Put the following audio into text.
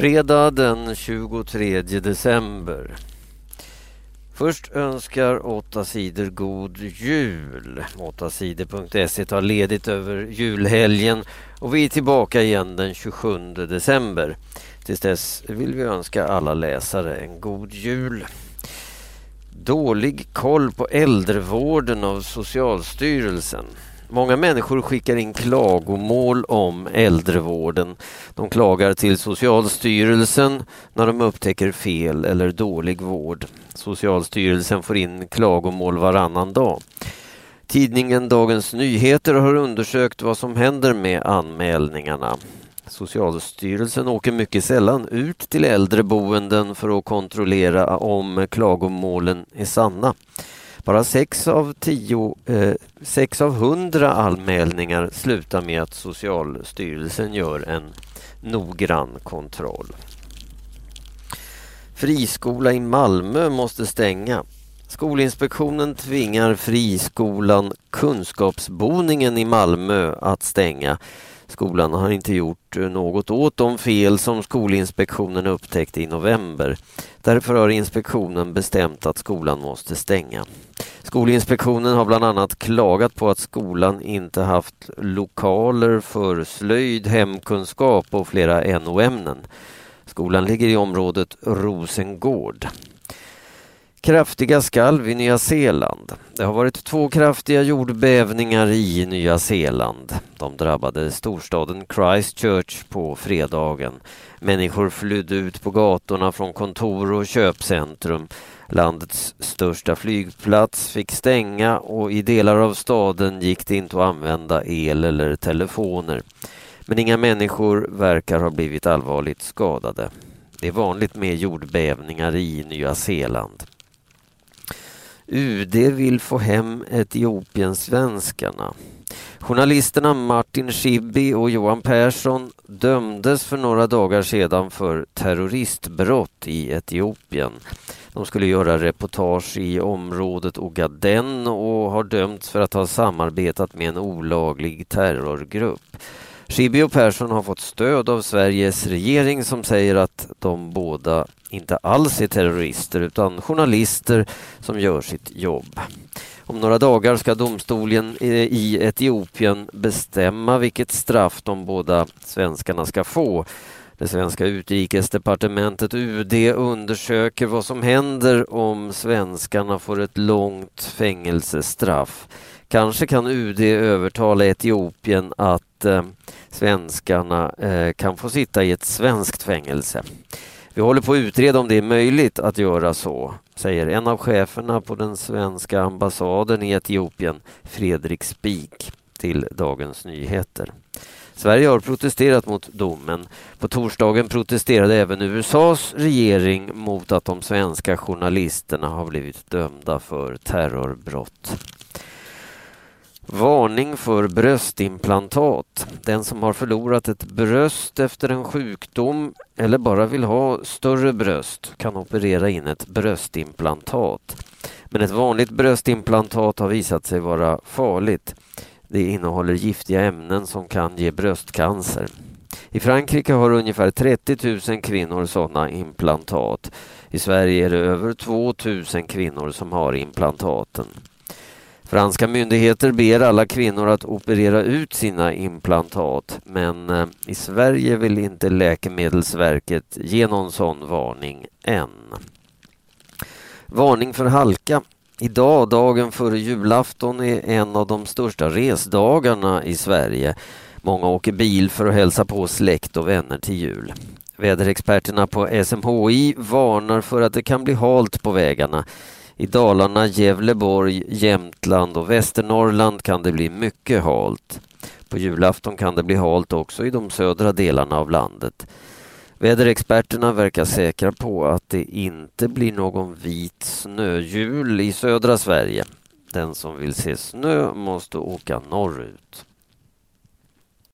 Fredag den 23 december. Först önskar åtta sidor god jul. 8sidor.se tar ledigt över julhelgen och vi är tillbaka igen den 27 december. Tills dess vill vi önska alla läsare en god jul. Dålig koll på äldrevården av Socialstyrelsen. Många människor skickar in klagomål om äldrevården. De klagar till Socialstyrelsen när de upptäcker fel eller dålig vård. Socialstyrelsen får in klagomål varannan dag. Tidningen Dagens Nyheter har undersökt vad som händer med anmälningarna. Socialstyrelsen åker mycket sällan ut till äldreboenden för att kontrollera om klagomålen är sanna. Bara 6 av 10, eh, 6 av 100 anmälningar slutar med att Socialstyrelsen gör en noggrann kontroll. Friskola i Malmö måste stänga. Skolinspektionen tvingar friskolan Kunskapsboningen i Malmö att stänga. Skolan har inte gjort eh, något åt de fel som Skolinspektionen upptäckte i november. Därför har inspektionen bestämt att skolan måste stänga. Skolinspektionen har bland annat klagat på att skolan inte haft lokaler för slöjd, hemkunskap och flera NO-ämnen. Skolan ligger i området Rosengård. Kraftiga skalv i Nya Zeeland. Det har varit två kraftiga jordbävningar i Nya Zeeland. De drabbade storstaden Christchurch på fredagen. Människor flydde ut på gatorna från kontor och köpcentrum. Landets största flygplats fick stänga och i delar av staden gick det inte att använda el eller telefoner. Men inga människor verkar ha blivit allvarligt skadade. Det är vanligt med jordbävningar i Nya Zeeland. UD vill få hem Etiopiensvenskarna. Journalisterna Martin Schibbye och Johan Persson dömdes för några dagar sedan för terroristbrott i Etiopien. De skulle göra reportage i området Ogaden och har dömts för att ha samarbetat med en olaglig terrorgrupp. Schibbye och Persson har fått stöd av Sveriges regering som säger att de båda inte alls är terrorister utan journalister som gör sitt jobb. Om några dagar ska domstolen i Etiopien bestämma vilket straff de båda svenskarna ska få. Det svenska utrikesdepartementet UD undersöker vad som händer om svenskarna får ett långt fängelsestraff. Kanske kan UD övertala Etiopien att eh, svenskarna eh, kan få sitta i ett svenskt fängelse. Vi håller på att utreda om det är möjligt att göra så, säger en av cheferna på den svenska ambassaden i Etiopien, Fredrik Spik, till Dagens Nyheter. Sverige har protesterat mot domen. På torsdagen protesterade även USAs regering mot att de svenska journalisterna har blivit dömda för terrorbrott. Varning för bröstimplantat. Den som har förlorat ett bröst efter en sjukdom eller bara vill ha större bröst kan operera in ett bröstimplantat. Men ett vanligt bröstimplantat har visat sig vara farligt. Det innehåller giftiga ämnen som kan ge bröstcancer. I Frankrike har ungefär 30 000 kvinnor sådana implantat. I Sverige är det över 2 000 kvinnor som har implantaten. Franska myndigheter ber alla kvinnor att operera ut sina implantat men eh, i Sverige vill inte Läkemedelsverket ge någon sån varning än. Varning för halka. Idag, dagen före julafton, är en av de största resdagarna i Sverige. Många åker bil för att hälsa på släkt och vänner till jul. Väderexperterna på SMHI varnar för att det kan bli halt på vägarna. I Dalarna, Gävleborg, Jämtland och Västernorrland kan det bli mycket halt. På julafton kan det bli halt också i de södra delarna av landet. Väderexperterna verkar säkra på att det inte blir någon vit snöjul i södra Sverige. Den som vill se snö måste åka norrut.